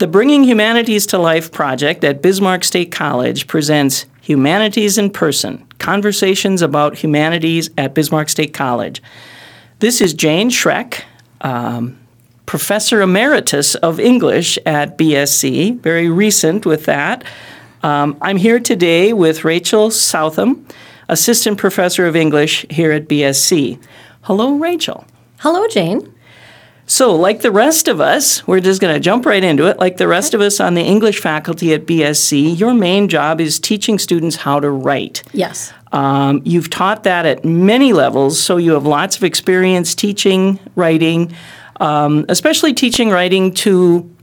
The Bringing Humanities to Life project at Bismarck State College presents Humanities in Person Conversations about Humanities at Bismarck State College. This is Jane Schreck, um, Professor Emeritus of English at BSC, very recent with that. Um, I'm here today with Rachael Southam, Assistant Professor of English here at BSC. Hello, Rachael. Hello, Jane. So, like the rest of us, we're just going to jump right into it. Like the rest of us on the English faculty at BSC, your main job is teaching students how to write. Yes. Um, you've taught that at many levels, so you have lots of experience teaching writing, um, especially teaching writing to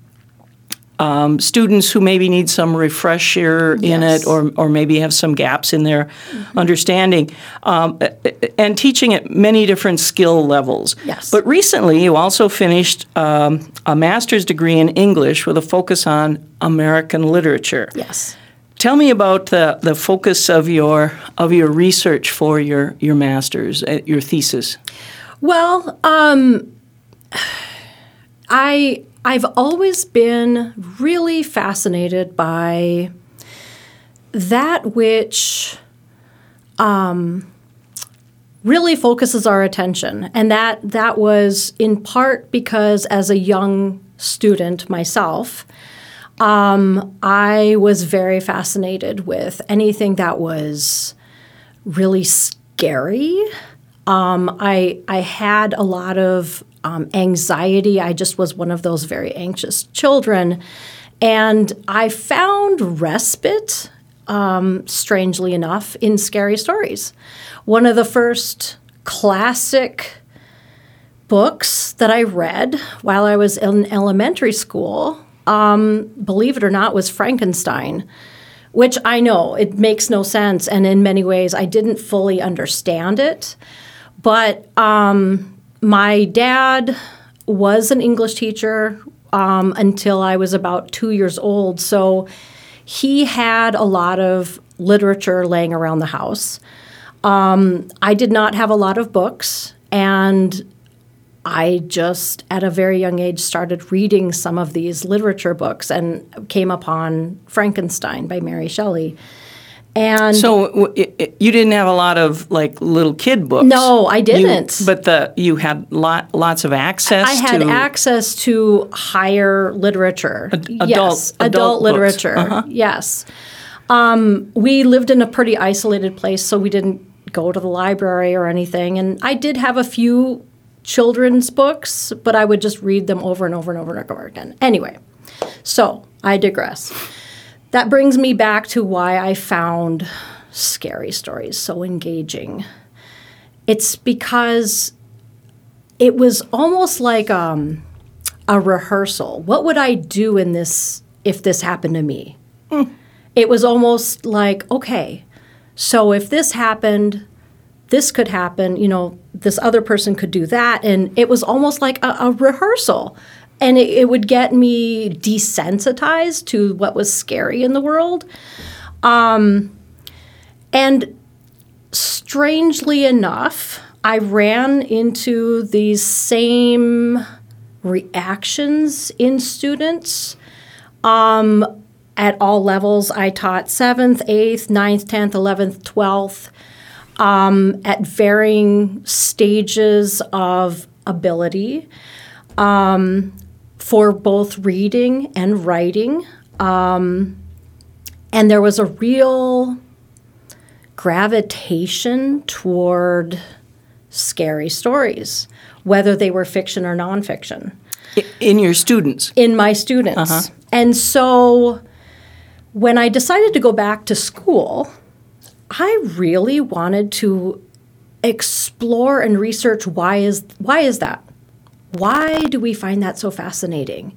um, students who maybe need some refresher in it or, or maybe have some gaps in their understanding, um, and teaching at many different skill levels. Yes. But recently, you also finished um, a master's degree in English with a focus on American literature. Yes. Tell me about the, the focus of your of your research for your your master's, uh, your thesis. Well, um, I I've always been really fascinated by that which um, really focuses our attention, and that that was in part because as a young student myself. Um, I was very fascinated with anything that was really scary. Um, I I had a lot of um, anxiety. I just was one of those very anxious children, and I found respite. Um, strangely enough, in scary stories, one of the first classic books that I read while I was in elementary school, um, believe it or not, was Frankenstein which I know it makes no sense, and in many ways I didn't fully understand it. But um, my dad was an English teacher um, until I was about two years old, so he had a lot of literature laying around the house. Um, I did not have a lot of books, and I just, at a very young age, started reading some of these literature books and came upon Frankenstein by Mary Shelley. And So w- i- i- you didn't have a lot of like little kid books. No, I didn't. but the you had lot lots of access. I had to, access to higher literature. adult- yes, adult adult, literature. Uh-huh. Yes. Um, we lived in a pretty isolated place, so we didn't go to the library or anything. And I did have a few children's books, but I would just read them over and over and over and over again. Anyway, so I digress. That brings me back to why I found scary stories so engaging. It's because it was almost like um, a rehearsal. What would I do in this if this happened to me? It was almost like, okay, so if this happened, this could happen, you know, this other person could do that. And it was almost like a, a rehearsal. And it, it would get me desensitized to what was scary in the world. Um, and strangely enough, I ran into these same reactions in students um, at all levels. I taught 7th, 8th, ninth, 10th, 11th, 12th um, at varying stages of ability um, for both reading and writing. Um, and there was a real gravitation toward scary stories, whether they were fiction or nonfiction in your students. in my students. Uh-huh. And so when I decided to go back to school, I really wanted to explore and research why is why is that? Why do we find that so fascinating?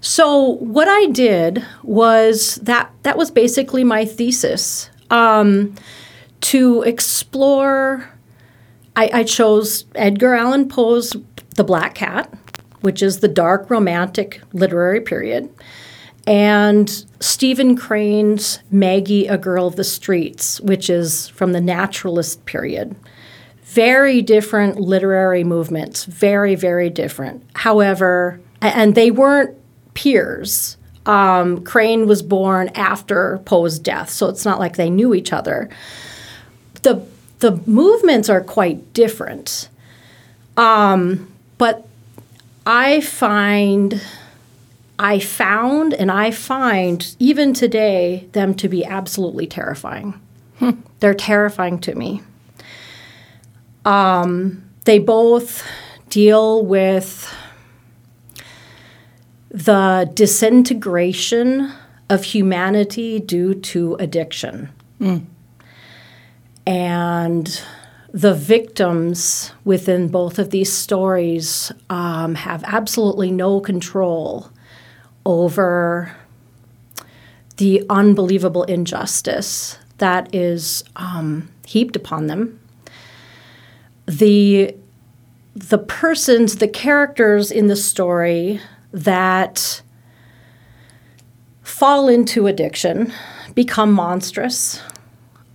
So what I did was that that was basically my thesis um, to explore. I, I chose Edgar Allan Poe's *The Black Cat*, which is the dark romantic literary period, and Stephen Crane's Maggie, a Girl of the Streets, which is from the naturalist period. Very different literary movements, very, very different. However, and they weren't peers. Um, Crane was born after Poe's death, so it's not like they knew each other. The the movements are quite different, um, but I find I found and I find even today them to be absolutely terrifying. They're terrifying to me. Um, they both deal with the disintegration of humanity due to addiction. And the victims within both of these stories um, have absolutely no control over the unbelievable injustice that is um, heaped upon them. The the persons, the characters in the story that fall into addiction become monstrous.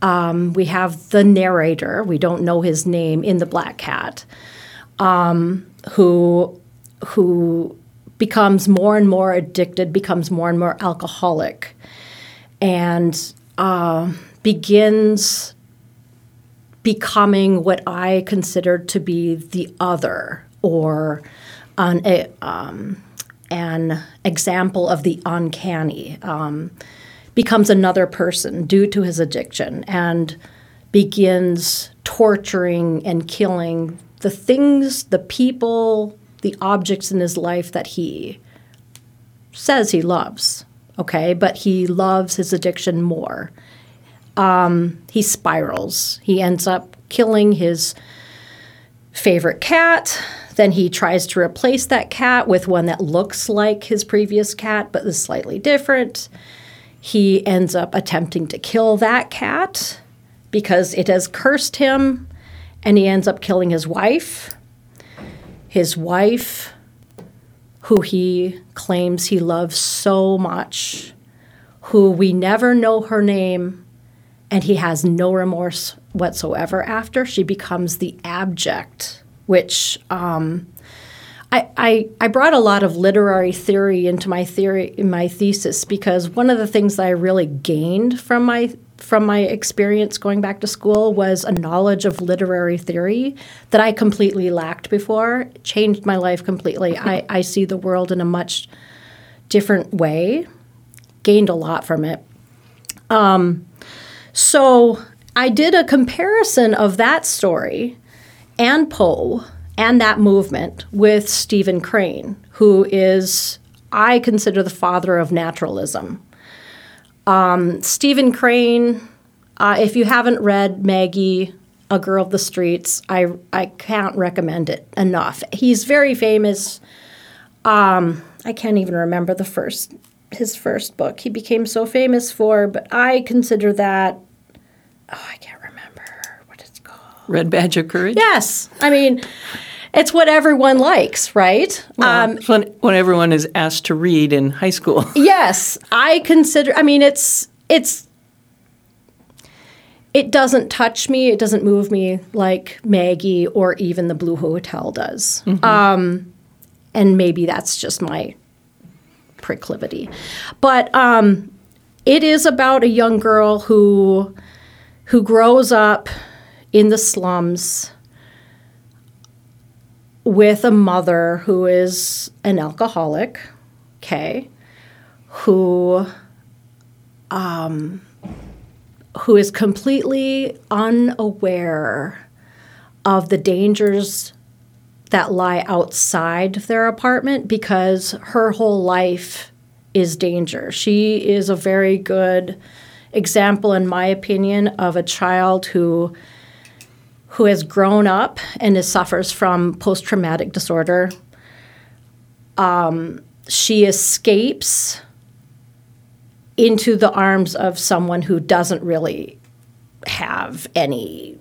Um, we have the narrator, we don't know his name, in The Black Cat, um, who, who becomes more and more addicted, becomes more and more alcoholic, and uh, begins becoming what I considered to be the other or an, a, um, an example of the uncanny. Um, becomes another person due to his addiction and begins torturing and killing the things, the people, the objects in his life that he says he loves. Okay, but he loves his addiction more. Um, he spirals. He ends up killing his favorite cat. Then he tries to replace that cat with one that looks like his previous cat but is slightly different. He ends up attempting to kill that cat because it has cursed him, and he ends up killing his wife. His wife, who he claims he loves so much, who we never know her name, and he has no remorse whatsoever after. She becomes the abject, which um, I, I, I brought a lot of literary theory into my theory in my thesis because one of the things that I really gained from my from my experience going back to school was a knowledge of literary theory that I completely lacked before. It changed my life completely. I, I see the world in a much different way. Gained a lot from it. Um, so I did a comparison of that story and Poe and that movement with Stephen Crane, who is, I consider, the father of naturalism. Um, Stephen Crane, uh, if you haven't read Maggie, A Girl of the Streets, I, I can't recommend it enough. He's very famous. Um, I can't even remember the first his first book he became so famous for, but I consider that oh, I can't remember what it's called. Red Badge of Courage? Yes. I mean, it's what everyone likes, right? Um, when, when everyone is asked to read in high school. yes, I consider. I mean, it's it's. It doesn't touch me. It doesn't move me like Maggie or even the Blue Hotel does. Um, and maybe that's just my proclivity, but um, it is about a young girl who who grows up in the slums with a mother who is an alcoholic, okay, who um, who is completely unaware of the dangers that lie outside their apartment because her whole life is danger. She is a very good example, in my opinion, of a child who who has grown up and is, suffers from post traumatic disorder. Um, she escapes into the arms of someone who doesn't really have any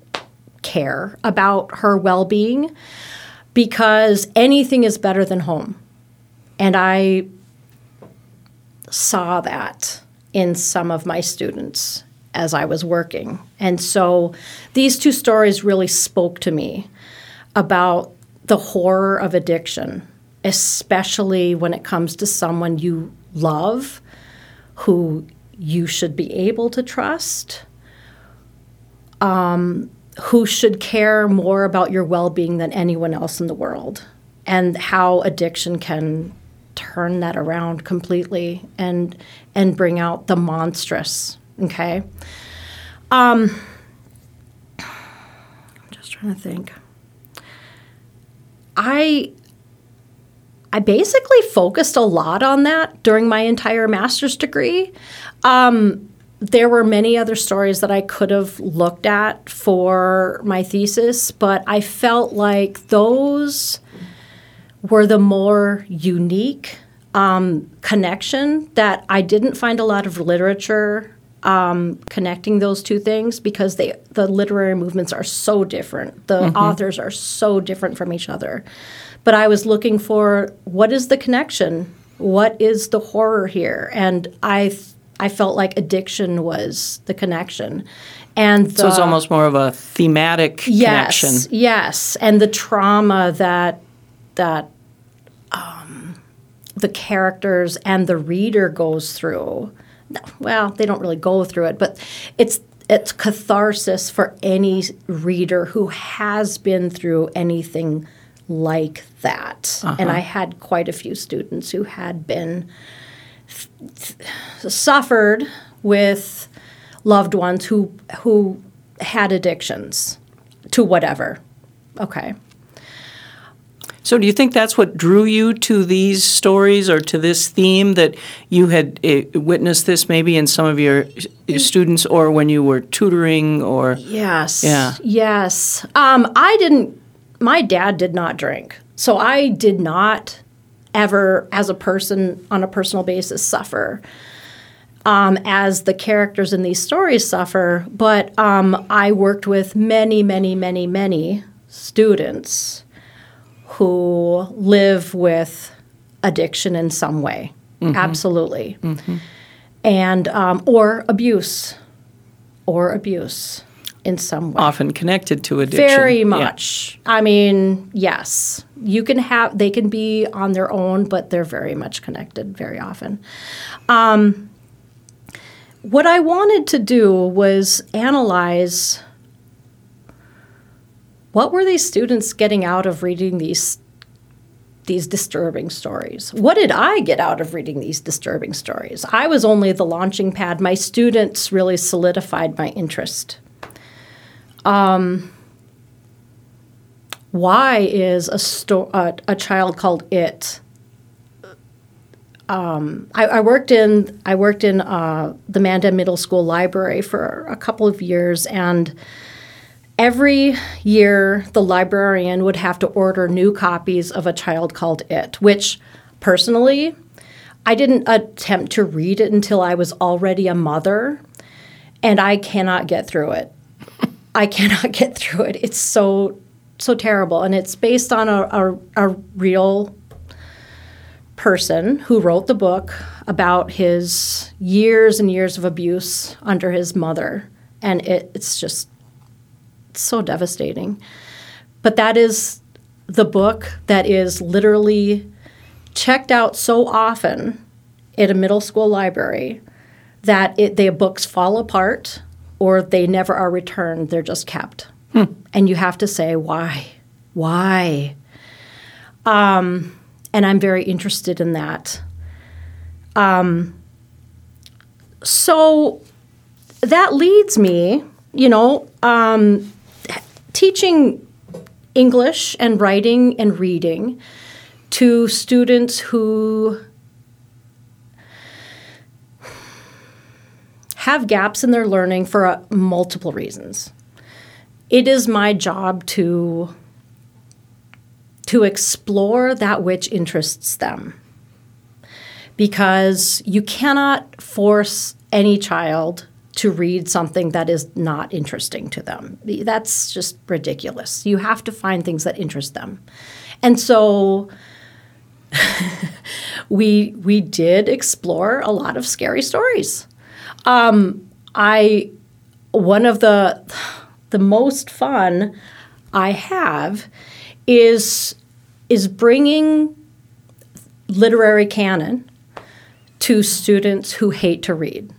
care about her well being because anything is better than home. And I saw that in some of my students as I was working. And so these two stories really spoke to me about the horror of addiction especially when it comes to someone you love, who you should be able to trust, um, who should care more about your well being than anyone else in the world, and how addiction can turn that around completely and and bring out the monstrous. Okay. Um, I'm just trying to think. I I basically focused a lot on that during my entire master's degree. Um, there were many other stories that I could have looked at for my thesis, but I felt like those were the more unique um, connection that I didn't find a lot of literature um, connecting those two things because they the literary movements are so different. The mm-hmm. authors are so different from each other. But I was looking for what is the connection? What is the horror here? And I I felt like addiction was the connection. And the, so it's almost more of a thematic yes, connection. Yes, and the trauma that that um, the characters and the reader goes through. Well, they don't really go through it, but it's it's catharsis for any reader who has been through anything like that. Uh-huh. And I had quite a few students who had been suffered with loved ones who who had addictions to whatever. Okay. So, do you think that's what drew you to these stories or to this theme that you had uh, witnessed this maybe in some of your, your, students or when you were tutoring or? Yes. Yeah. Yes. Um, I didn't. My dad did not drink, so I did not ever, as a person on a personal basis, suffer. Um, as the characters in these stories suffer, but um, I worked with many, many, many, many students who live with addiction in some way. Mm-hmm. Absolutely. Mm-hmm. And, um, or abuse, or abuse in some way. Often connected to addiction. Very much. Yeah. I mean, yes. You can have, they can be on their own, but they're very much connected very often. Um, what I wanted to do was analyze what were these students getting out of reading these these disturbing stories? What did I get out of reading these disturbing stories? I was only the launching pad. My students really solidified my interest. Um, why is a, sto- a, child called it? Um, I, I, worked in I worked in uh, the Mandan Middle School library for a couple of years, and every year the librarian would have to order new copies of A Child Called It, which personally, I didn't attempt to read it until I was already a mother, and I cannot get through it. I cannot get through it. It's so so terrible, and it's based on a, a, a real person who wrote the book about his years and years of abuse under his mother, and it, it's just so devastating. But that is the book that is literally checked out so often at a middle school library that it, the books fall apart or they never are returned. They're just kept. Hmm. And you have to say, why? Why? Um, and I'm very interested in that. Um, so that leads me, you know, um, teaching English and writing and reading to students who have gaps in their learning for uh, multiple reasons. It is my job to to explore that which interests them. Because you cannot force any child to read something that is not interesting to them. That's just ridiculous. You have to find things that interest them. And so we we did explore a lot of scary stories. Um, I one of the the most fun I have is is bringing literary canon to students who hate to read.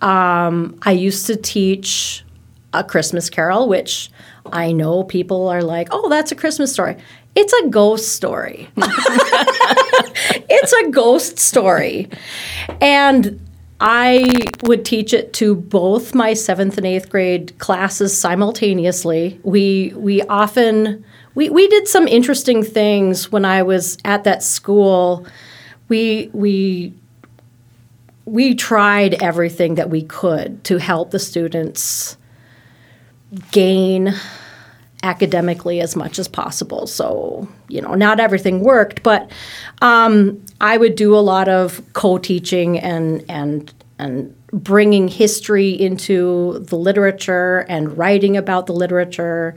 Um, I used to teach a Christmas Carol, which I know people are like, oh, that's a Christmas story. It's a ghost story. it's a ghost story. And I would teach it to both my seventh and eighth grade classes simultaneously. We we often we, we did some interesting things when I was at that school. We we we tried everything that we could to help the students gain academically as much as possible. So, you know, not everything worked, but um, I would do a lot of co-teaching and and and bringing history into the literature and writing about the literature.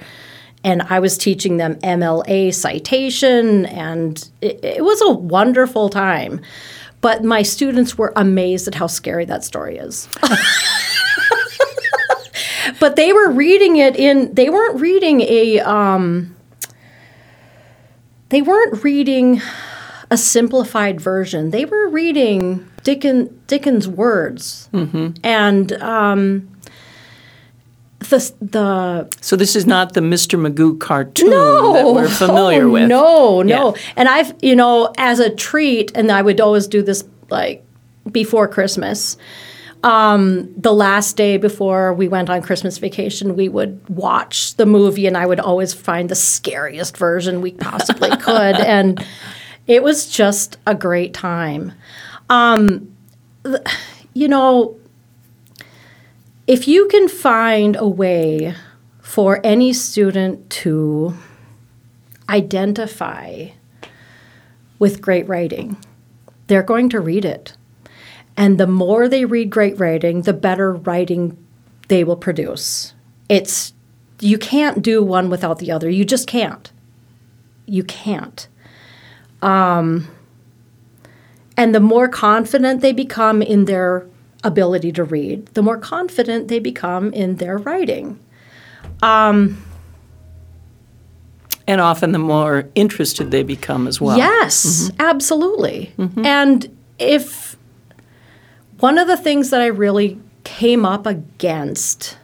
And I was teaching them MLA citation, and it, it was a wonderful time. But my students were amazed at how scary that story is. but they were reading it in they weren't reading a um, they weren't reading a simplified version they were reading Dickens, Dickens words mm-hmm. and um, the the so this is not the Mr. Magoo cartoon no, that we're familiar oh, with. No, no. Yeah. And I've you know as a treat, and I would always do this like before Christmas. Um, the last day before we went on Christmas vacation, we would watch the movie, and I would always find the scariest version we possibly could, and it was just a great time. Um, you know, if you can find a way for any student to identify with great writing, they're going to read it. And the more they read great writing, the better writing they will produce. It's you can't do one without the other. You just can't. You can't. Um, and the more confident they become in their ability to read, the more confident they become in their writing. Um, and often the more interested they become as well. Yes, mm-hmm. absolutely. Mm-hmm. And if one of the things that I really came up against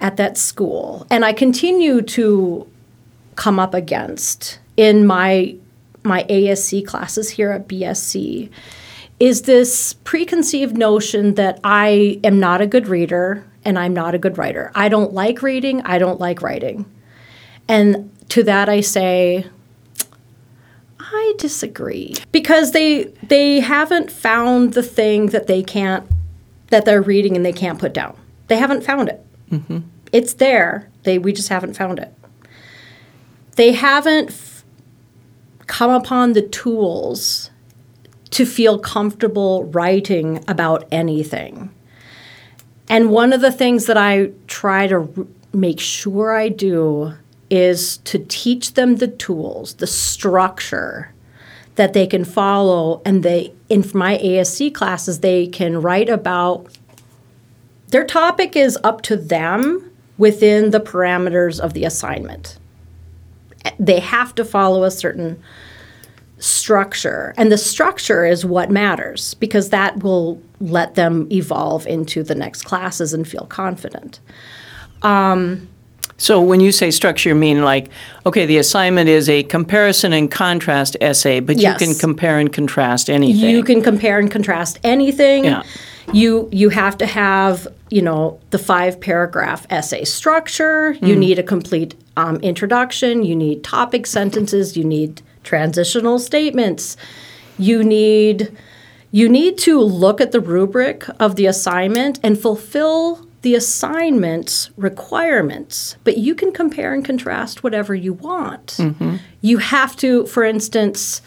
at that school, and I continue to come up against in my my ASC classes here at BSC, is this preconceived notion that I am not a good reader and I'm not a good writer. I don't like reading, I don't like writing. And to that I say, I disagree because they they haven't found the thing that they can't that they're reading and they can't put down. They haven't found it. Mm-hmm. It's there. They we just haven't found it. They haven't f- come upon the tools to feel comfortable writing about anything. And one of the things that I try to r- make sure I do is to teach them the tools, the structure that they can follow and they in my ASC classes they can write about their topic is up to them within the parameters of the assignment. They have to follow a certain structure and the structure is what matters because that will let them evolve into the next classes and feel confident. Um, so when you say structure, you mean like, okay, the assignment is a comparison and contrast essay, but yes. you can compare and contrast anything. You can compare and contrast anything. Yeah. You you have to have you know the five paragraph essay structure. You mm. need a complete um, introduction. You need topic sentences. You need transitional statements. You need you need to look at the rubric of the assignment and fulfill the assignment's requirements, but you can compare and contrast whatever you want. Mm-hmm. You have to, for instance,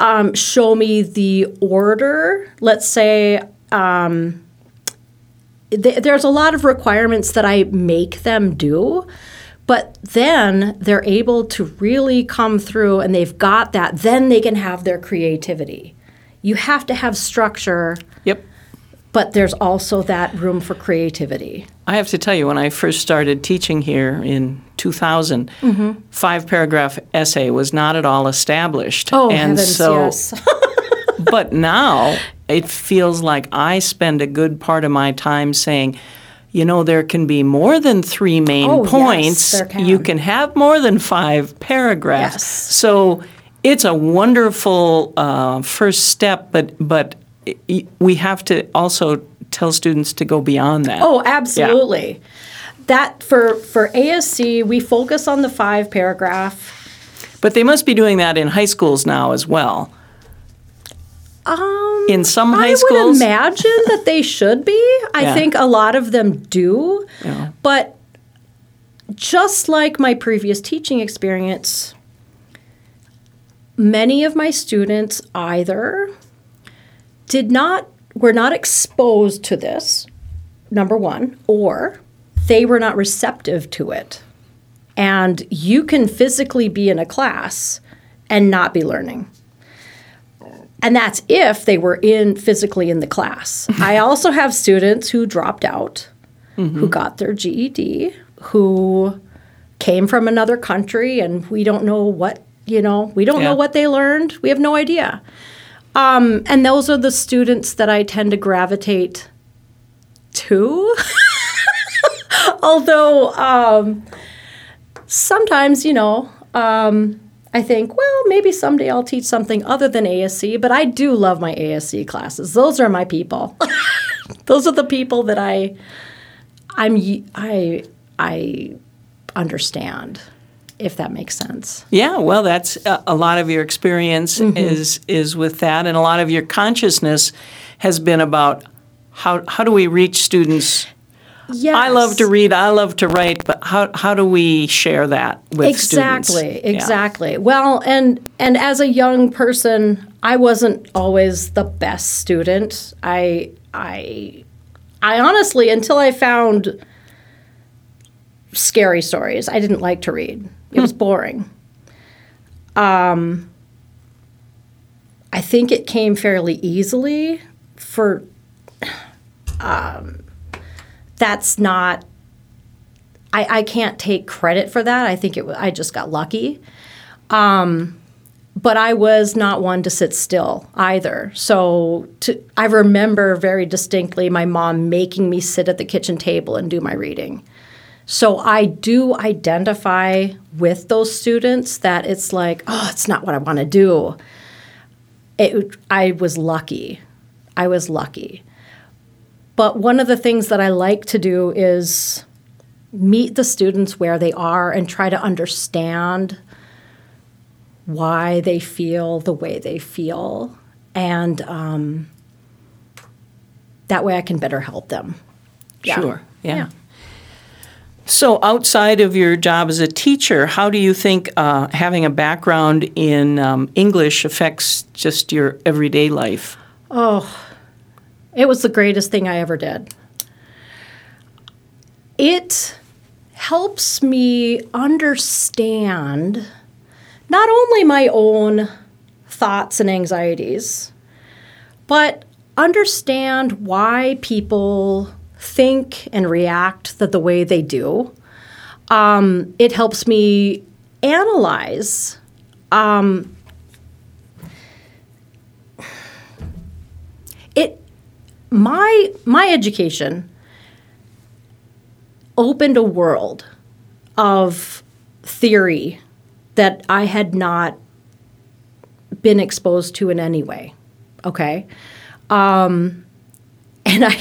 um, show me the order. Let's say um, th- there's a lot of requirements that I make them do. But then they're able to really come through and they've got that. Then they can have their creativity. You have to have structure. Yep but there's also that room for creativity. I have to tell you, when I first started teaching here in 2000, Mm-hmm. five paragraph essay was not at all established. Oh, and heavens, so, yes. but now it feels like I spend a good part of my time saying, you know, there can be more than three main Oh, yes, points. there can. You can have more than five paragraphs. Yes. So it's a wonderful uh, first step, but but we have to also tell students to go beyond that. Oh, absolutely. That for for ASC, we focus on the five paragraph. But they must be doing that in high schools now as well. Um, In some high I high would schools, imagine that they should be. I Yeah. think a lot of them do. Yeah. But just like my previous teaching experience, many of my students either did not were not exposed to this, number 1, or they were not receptive to it. And you can physically be in a class and not be learning. And that's if they were in physically in the class. I also have students who dropped out, who mm-hmm. got their GED, who came from another country, and we don't know what, you know, we don't Yeah. know what they learned. We have no idea. Um, and those are the students that I tend to gravitate to. Although um, sometimes, you know, um, I think, well, maybe someday I'll teach something other than ASC, but I do love my ASC classes. Those are my people. Those are the people that I I'm I I understand if that makes sense. Yeah, well, that's a, a lot of your experience Mm-hmm. is is with that, and a lot of your consciousness has been about how how do we reach students. Yes. I love to read, I love to write, but how how do we share that with exactly students? Yeah. exactly well and and as a young person i wasn't always the best student i i i honestly until i found scary stories i didn't like to read it was boring um i think it came fairly easily for um that's not I, I can't take credit for that. I think it I just got lucky. Um, but I was not one to sit still either. So to, I remember very distinctly my mom making me sit at the kitchen table and do my reading. So I do identify with those students that it's like, oh, it's not what I want to do. It, I was lucky. I was lucky. But one of the things that I like to do is meet the students where they are and try to understand why they feel the way they feel. And um, that way I can better help them. Yeah. Sure. Yeah. Yeah. So, outside of your job as a teacher, how do you think uh, having a background in um, English affects just your everyday life? Oh, it was the greatest thing I ever did. It helps me understand not only my own thoughts and anxieties, but understand why people think and react that the way they do. Um, it helps me analyze it my my education opened a world of theory that I had not been exposed to in any way. Okay, um, and I.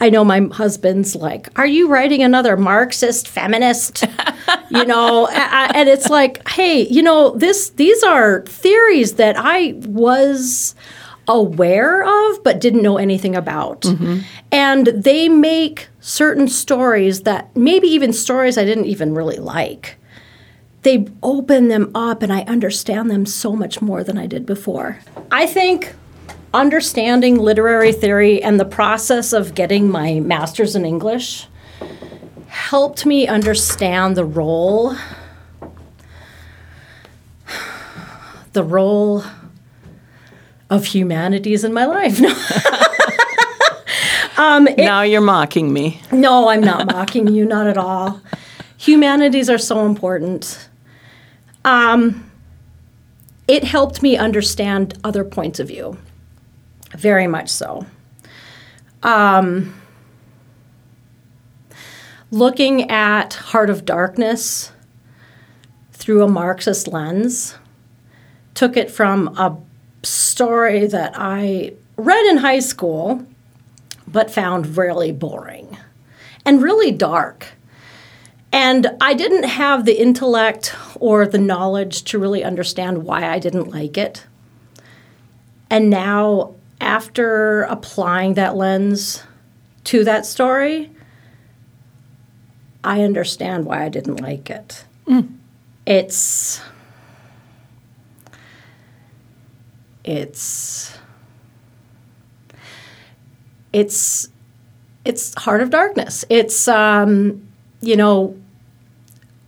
I know my husband's like, "Are you writing another Marxist feminist?" you know, and it's like, "Hey, you know, this these are theories that I was aware of but didn't know anything about. Mm-hmm. And they make certain stories that maybe even stories I didn't even really like. They open them up and I understand them so much more than I did before. I think understanding literary theory and the process of getting my master's in English helped me understand the role the role of humanities in my life. Um, it- now you're mocking me. no, I'm not mocking you, not at all. Humanities are so important. Um, it helped me understand other points of view, very much so. Um, looking at Heart of Darkness through a Marxist lens took it from a story that I read in high school but found really boring and really dark. And I didn't have the intellect or the knowledge to really understand why I didn't like it. And now, after applying that lens to that story, I understand why I didn't like it. It's. It's. It's. It's heart of darkness. It's, um, you know,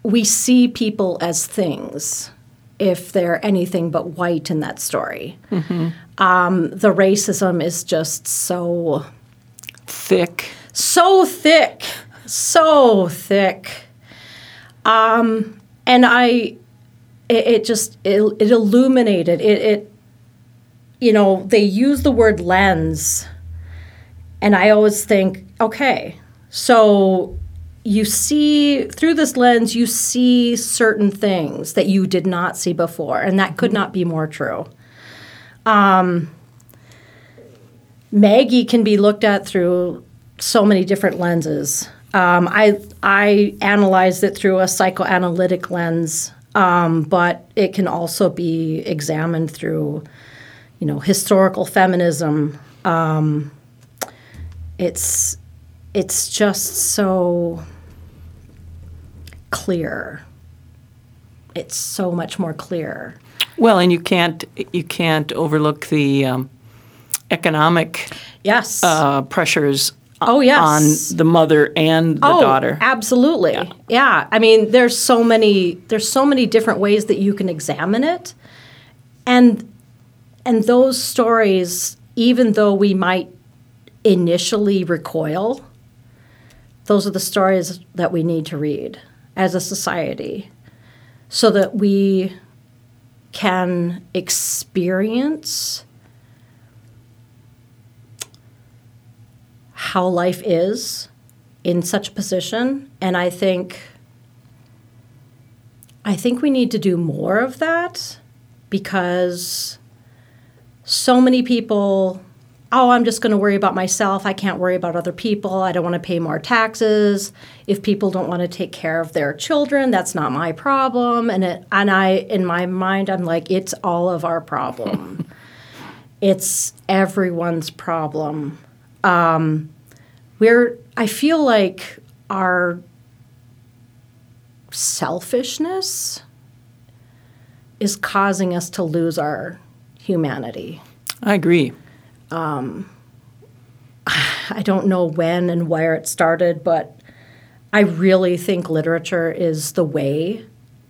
we see people as things if they're anything but white in that story. Um, the racism is just so Thick. so thick, so thick. Um, and I, it, it just it, it illuminated it, it. You know, they use the word lens, and I always think, okay, so you see through this lens, you see certain things that you did not see before, and that could not be more true. Maggie can be looked at through so many different lenses. Um, I I analyzed it through a psychoanalytic lens, um, but it can also be examined through, you know, historical feminism. Um, it's it's just so clear. It's so much more clear. Well, and you can't you can't overlook the um, economic Yes. uh, pressures Oh, yes. on the mother and the oh, daughter. Absolutely. Yeah. I mean, there's so many there's so many different ways that you can examine it. And and those stories, even though we might initially recoil, those are the stories that we need to read as a society so that we can experience how life is in such a position. And i think i think we need to do more of that because so many people oh i'm just going to worry about myself. I can't worry about other people. I don't want to pay more taxes. If people don't want to take care of their children that's not my problem. And it, and i in my mind i'm like it's all of our problem. It's everyone's problem. Um, we're i feel like our selfishness is causing us to lose our humanity. I agree. Um, i don't know when and where it started but i really think literature is the way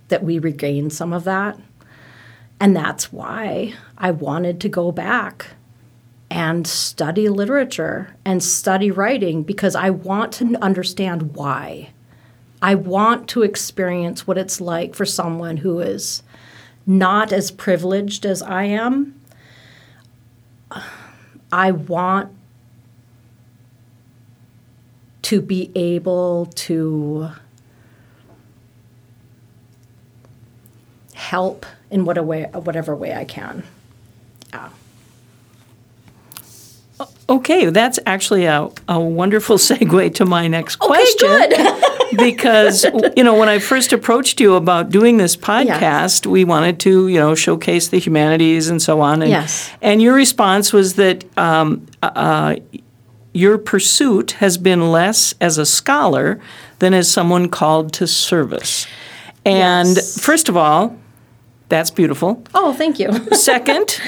that we regain some of that and that's why i wanted to go back and study literature and study writing because I want to understand why. I want to experience what it's like for someone who is not as privileged as I am. I want to be able to help in what a way, whatever way I can. Yeah. Okay, that's actually a, a wonderful segue to my next Okay, question. because you know when I first approached you about doing this podcast, we wanted to you know showcase the humanities and so on. And, Yes. And your response was that um, uh, your pursuit has been less as a scholar than as someone called to service. And Yes. first of all, that's beautiful. Oh, thank you. Second,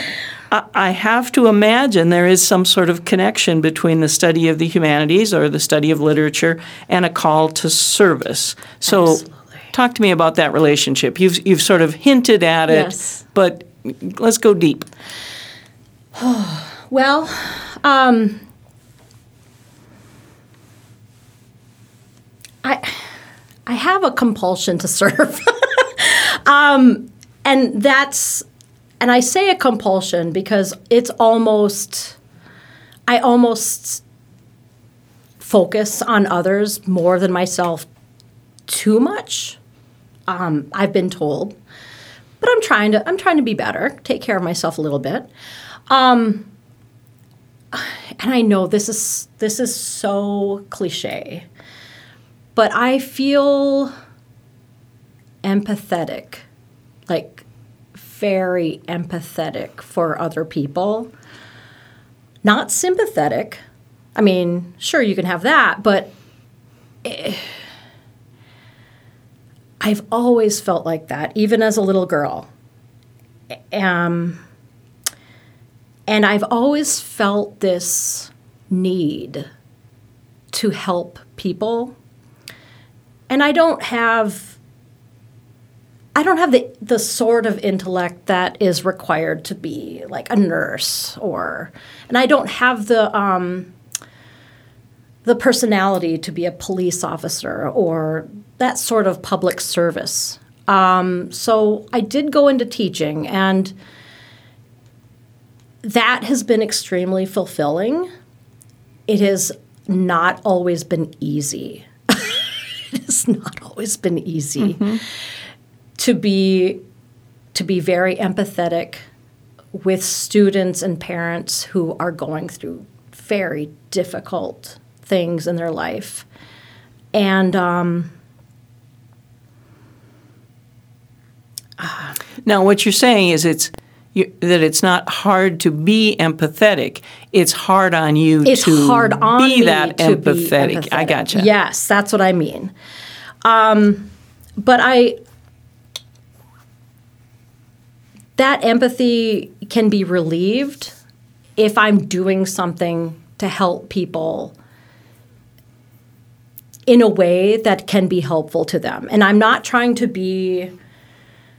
I have to imagine there is some sort of connection between the study of the humanities or the study of literature and a call to service. So, Absolutely. talk to me about that relationship. You've you've sort of hinted at it, yes. but let's go deep. well, um, I I have a compulsion to serve, um, and that's and I say a compulsion because it's almost I almost focus on others more than myself too much. Um, I've been told, but I'm trying to I'm trying to be better, take care of myself a little bit. Um, and I know this is this is so cliche, but I feel empathetic, like very empathetic for other people. Not sympathetic. I mean, sure you can have that, but eh, I've always felt like that, even as a little girl. Um, and I've always felt this need to help people. And I don't have I don't have the the sort of intellect that is required to be like a nurse or and I don't have the um, the personality to be a police officer or that sort of public service. Um, so I did go into teaching and that has been extremely fulfilling. It has not always been easy. it has not always been easy mm-hmm. To be to be very empathetic with students and parents who are going through very difficult things in their life. And um, uh, now, what you're saying is it's you, that it's not hard to be empathetic. It's hard on you it's to hard on be that empathetic. Be empathetic. I gotcha. Yes, that's what I mean. Um, but I that empathy can be relieved if I'm doing something to help people in a way that can be helpful to them. And I'm not trying to be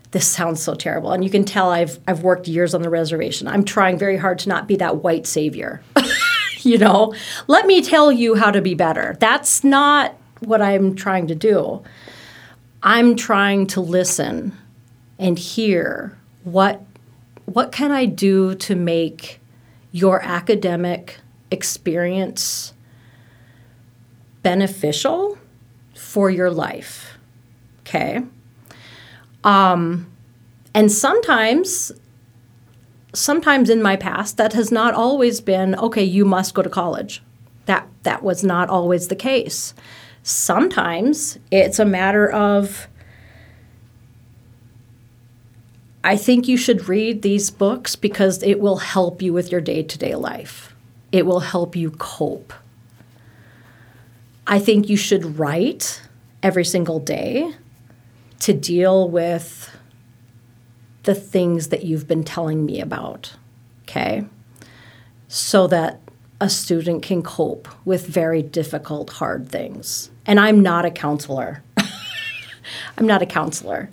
this sounds so terrible. And you can tell I've I've worked years on the reservation. I'm trying very hard to not be that white savior. you know, let me tell you how to be better. That's not what I'm trying to do. I'm trying to listen and hear what what can I do to make your academic experience beneficial for your life. Okay? Um, and sometimes, sometimes in my past, that has not always been okay. You must go to college. That that was not always the case. Sometimes it's a matter of. I think you should read these books because it will help you with your day to day life. It will help you cope. I think you should write every single day to deal with the things that you've been telling me about, okay? So that a student can cope with very difficult, hard things. And I'm not a counselor. I'm not a counselor.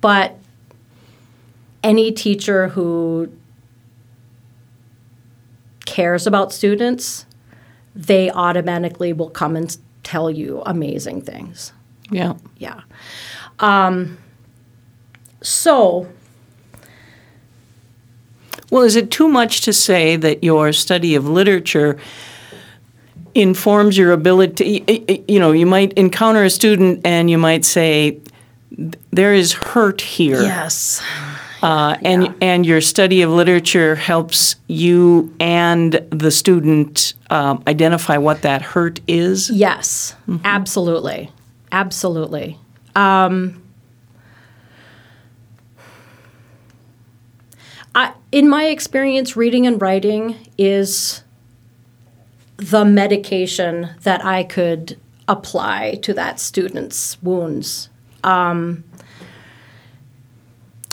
But any teacher who cares about students, they automatically will come and tell you amazing things. Yeah. Yeah. Um, so. Well, is it too much to say that your study of literature informs your ability? You know, you might encounter a student and you might say, there is hurt here. Yes. Uh, and yeah. and your study of literature helps you and the student um, identify what that hurt is. Yes, mm-hmm. absolutely, absolutely. Um, I, in my experience, reading and writing is the medication that I could apply to that student's wounds. Um,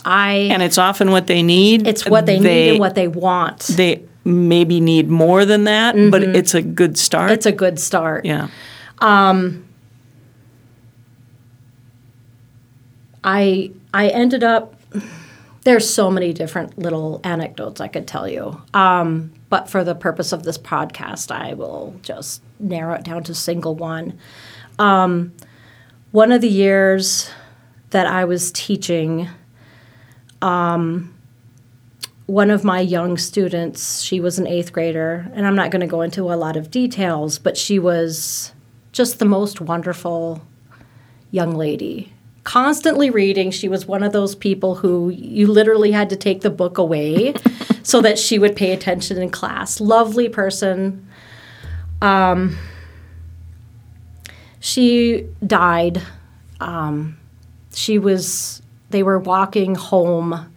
I and it's often what they need. It's what they, they need and what they want. They maybe need more than that, mm-hmm. but it's a good start. It's a good start. Yeah. Um, I I ended up. There's so many different little anecdotes I could tell you, um, but for the purpose of this podcast, I will just narrow it down to single one. Um, one of the years that I was teaching, um, one of my young students, she was an eighth grader, and I'm not going to go into a lot of details, but she was just the most wonderful young lady. Constantly reading. She was one of those people who you literally had to take the book away so that she would pay attention in class. Lovely person. Um, she died. Um, she was, they were walking home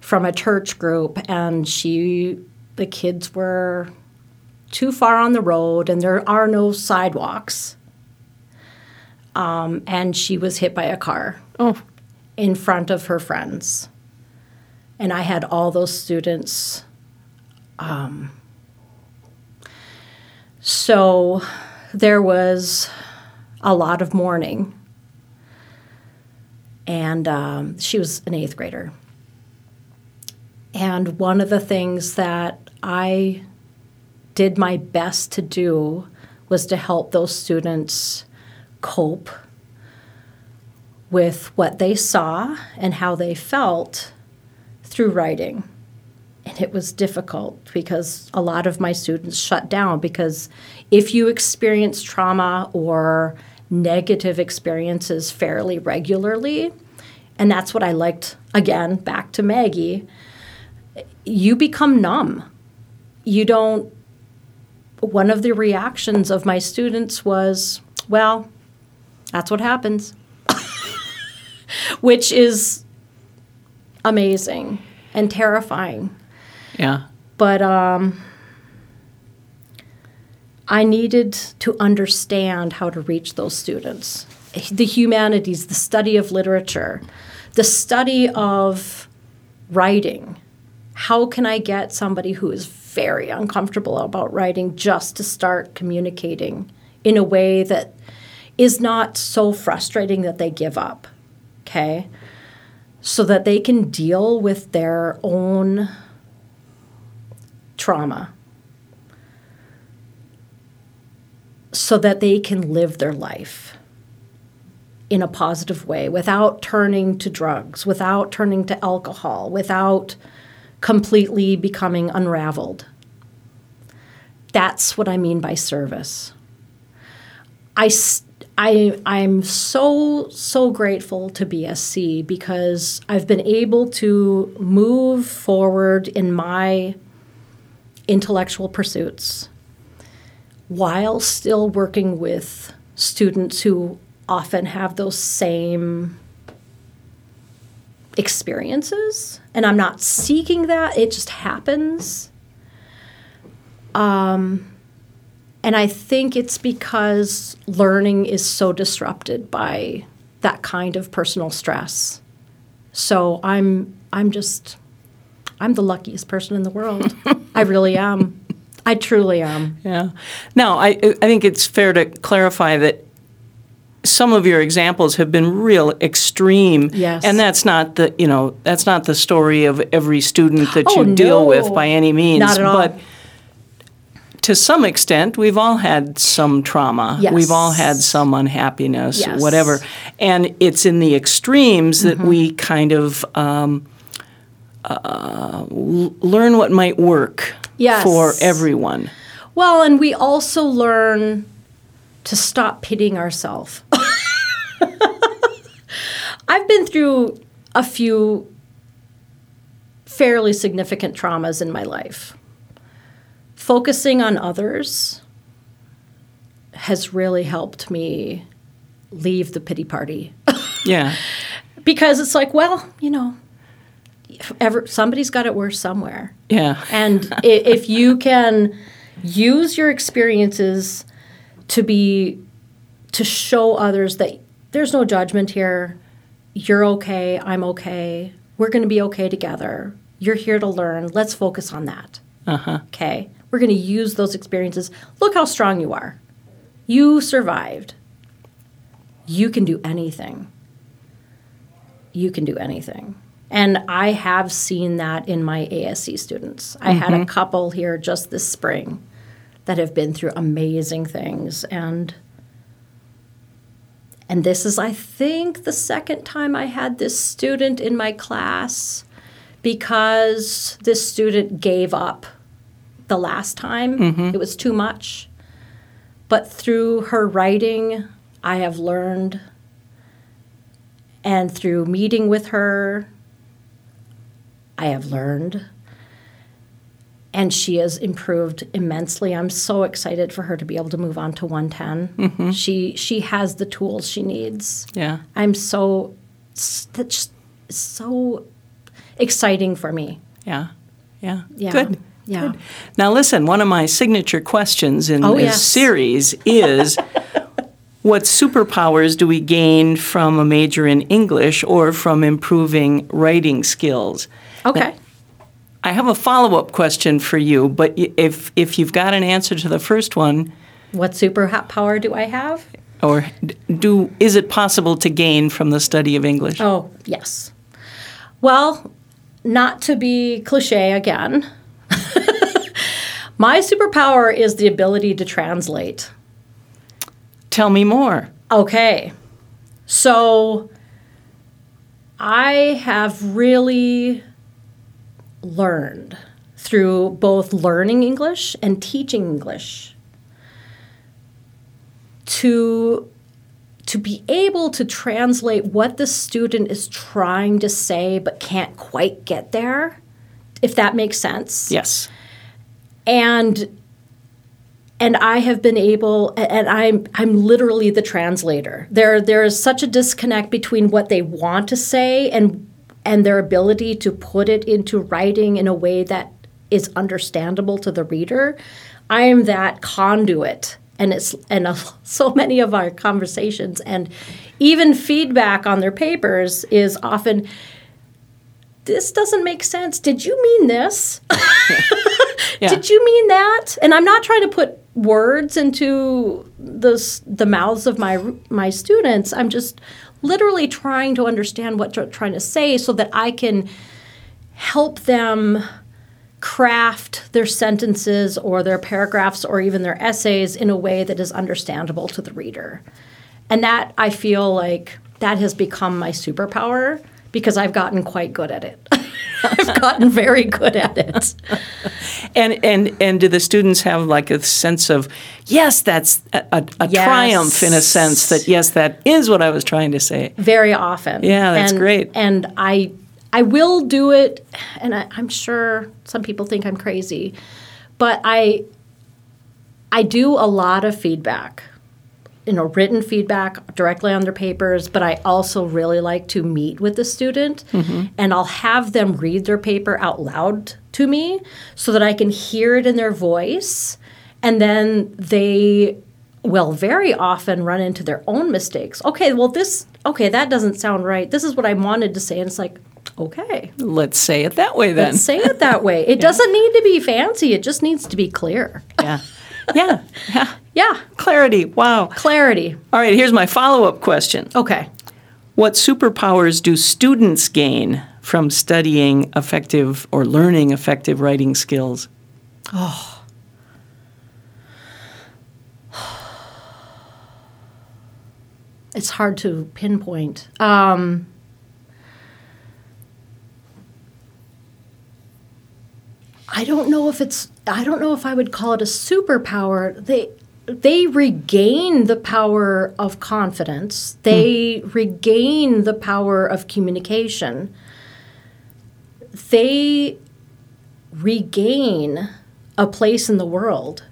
from a church group, and she, the kids were too far on the road, and there are no sidewalks. Um, and she was hit by a car Oh, in front of her friends. And I had all those students. Um, so there was a lot of mourning. And um, she was an eighth grader. And one of the things that I did my best to do was to help those students cope with what they saw and how they felt through writing. And it was difficult because a lot of my students shut down because if you experience trauma or negative experiences fairly regularly, and that's what I liked, again, back to Maggie, you become numb. You don't. One of the reactions of my students was, well, that's what happens, which is amazing and terrifying. yeah. But um, I needed to understand how to reach those students. The humanities, the study of literature, the study of writing. How can I get somebody who is very uncomfortable about writing just to start communicating in a way that is not so frustrating that they give up? Okay? So that they can deal with their own trauma so that they can live their life in a positive way without turning to drugs, without turning to alcohol, without completely becoming unraveled. That's what I mean by service. I, I, I'm so, so grateful to BSC because I've been able to move forward in my intellectual pursuits while still working with students who often have those same experiences. And I'm not seeking that, it just happens. Um, and I think it's because learning is so disrupted by that kind of personal stress. So I'm I'm just I'm the luckiest person in the world. I really am. I truly am. Yeah. Now, I, I think it's fair to clarify that some of your examples have been real extreme. Yes. And that's not the, you know, that's not the story of every student that Oh, you deal with by any means. Not at all. But to some extent, we've all had some trauma. Yes. We've all had some unhappiness, Yes. whatever. And it's in the extremes that Mm-hmm. we kind of um, uh, learn what might work Yes. for everyone. Well, and we also learn to stop pitying ourselves. I've been through a few fairly significant traumas in my life. Focusing on others has really helped me leave the pity party Yeah. because it's like, well, you know, ever, somebody's got it worse somewhere. Yeah. And if you can use your experiences to be to show others that there's no judgment here. You're okay, I'm okay. We're going to be okay together. You're here to learn. Let's focus on that. Uh-huh. Okay? We're going to use those experiences. Look how strong you are. You survived. You can do anything. You can do anything. And I have seen that in my ASC students. I had a mm-hmm. couple here just this spring that have been through amazing things and And this is, I think, the second time I had this student in my class because this student gave up the last time. Mm-hmm. It was too much. But through her writing, I have learned, and through meeting with her, I have learned. And she has improved immensely. I'm so excited for her to be able to move on to 110. Mm-hmm. She she has the tools she needs. Yeah. I'm so that's so exciting for me. Yeah. Yeah. Yeah. Good. Yeah. Good. Now, listen, one of my signature questions in Oh, this yes. series is what superpowers do we gain from a major in English or from improving writing skills? Okay. I have a follow up question for you, but if, if you've got an answer to the first one, What superpower do I have? or do is it possible to gain from the study of English? Oh, yes. Well, not to be cliche again, my superpower is the ability to translate. Tell me more. Okay. So I have really learned through both learning English and teaching English to to be able to translate what the student is trying to say but can't quite get there if that makes sense Yes. and and I have been able and I'm I'm literally the translator. There there is such a disconnect between what they want to say and and their ability to put it into writing in a way that is understandable to the reader. I am that conduit and it's and uh, so many of our conversations and even feedback on their papers is often this doesn't make sense. Did you mean this? Yeah. Did you mean that? And I'm not trying to put words into the the mouths of my my students. I'm just literally trying to understand what they're trying to say so that I can help them craft their sentences or their paragraphs or even their essays in a way that is understandable to the reader. And that I feel like that has become my superpower because I've gotten quite good at it. I've gotten very good at it. And and and do the students have like a sense of yes, that's a, a, a Yes. triumph in a sense that yes, that is what I was trying to say. very often. Yeah, that's and, great. And I I will do it, and I, I'm sure some people think I'm crazy, but I I do a lot of feedback, you know, written feedback directly on their papers. But I also really like to meet with the student, Mm-hmm. and I'll have them read their paper out loud to me so that I can hear it in their voice, and then they will very often run into their own mistakes. Okay, well this okay, that doesn't sound right. This is what I wanted to say and it's like, okay. Let's say it that way then. Let's say it that way. It doesn't need to be fancy. It just needs to be clear. yeah. Yeah. Yeah. Yeah, Clarity. Wow. clarity. All right, here's my follow-up question. Okay. What superpowers do students gain from studying effective or learning effective writing skills? Oh. It's hard to pinpoint. Um, I don't know if it's. I don't know if I would call it a superpower. They they regain the power of confidence. Hmm. They regain the power of communication. They regain a place in the world.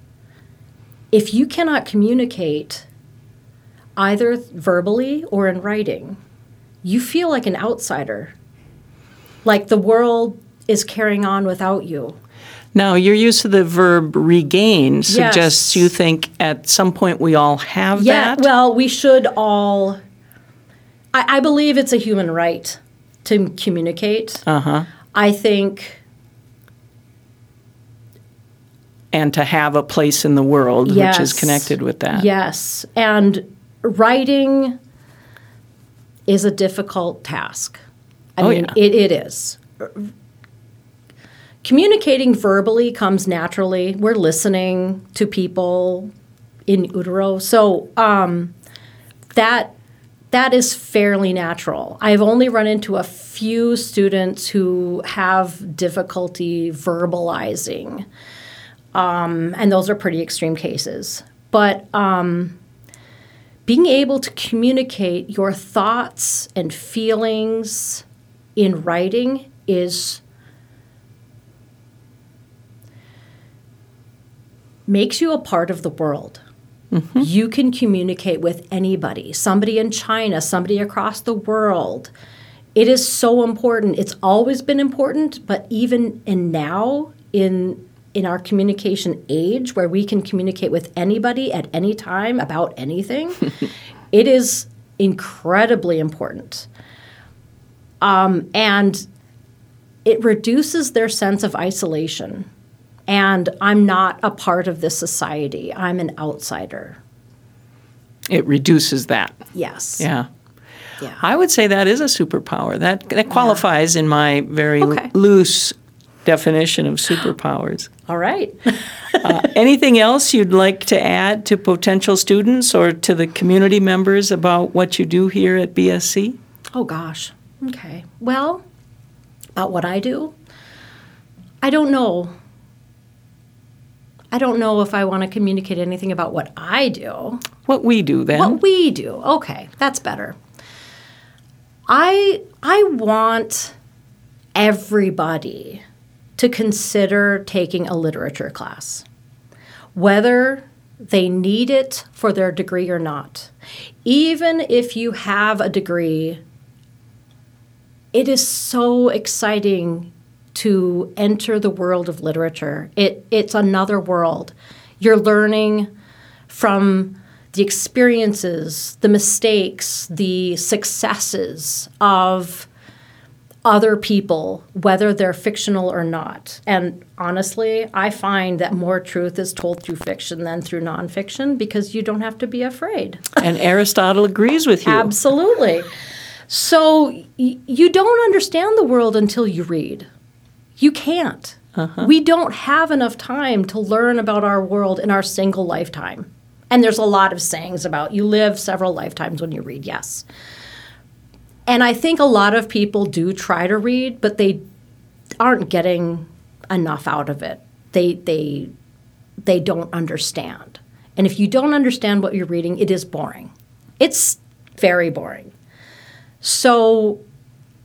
If you cannot communicate either verbally or in writing, you feel like an outsider. Like the world is carrying on without you. Now, your use of the verb regain suggests Yes. you think at some point we all have Yeah, that. well, we should all. I, I believe it's a human right to communicate. uh huh. I think, And to have a place in the world which is connected with that. Yes. And writing is a difficult task. I Oh, mean, yeah. it, it is. Communicating verbally comes naturally. We're listening to people in utero. So um, that that is fairly natural. I've only run into a few students who have difficulty verbalizing, um, and those are pretty extreme cases. But um, being able to communicate your thoughts and feelings in writing is makes you a part of the world. Mm-hmm. You can communicate with anybody, somebody in China, somebody across the world. It is so important. It's always been important, but even in now in in our communication age where we can communicate with anybody at any time about anything, it is incredibly important. Um, and it reduces their sense of isolation and I'm not a part of this society. I'm an outsider. It reduces that. Yes. Yeah. Yeah. I would say that is a superpower. That that qualifies yeah. in my very okay. loose definition of superpowers. All right. uh, anything else you'd like to add to potential students or to the community members about what you do here at BSC? Oh gosh. Okay. Well, about what I do, I don't know. I don't know if I want to communicate anything about what I do. What we do then. What we do. Okay, that's better. I I want everybody to consider taking a literature class. Whether they need it for their degree or not. Even if you have a degree, it is so exciting to enter the world of literature. It, it's another world. You're learning from the experiences, the mistakes, the successes of other people, whether they're fictional or not. And honestly, I find that more truth is told through fiction than through nonfiction because you don't have to be afraid. And Aristotle agrees with you. Absolutely. So y- you don't understand the world until you read. You can't. Uh-huh. We don't have enough time to learn about our world in our single lifetime. And there's a lot of sayings about you live several lifetimes when you read, yes. And I think a lot of people do try to read, but they aren't getting enough out of it. They they they don't understand. And if you don't understand what you're reading, it is boring. It's very boring. So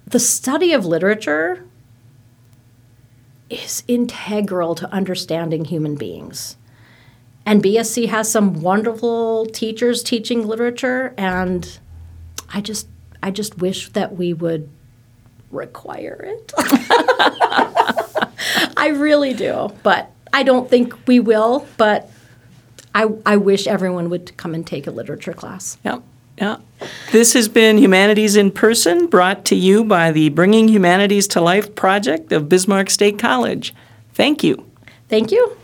the study of literature is integral to understanding human beings. And BSC has some wonderful teachers teaching literature and I just I just wish that we would require it. I really do, but I don't think we will, but I, I wish everyone would come and take a literature class. Yep. Yeah. This has been Humanities in Person, brought to you by the Bringing Humanities to Life project of Bismarck State College. Thank you. Thank you.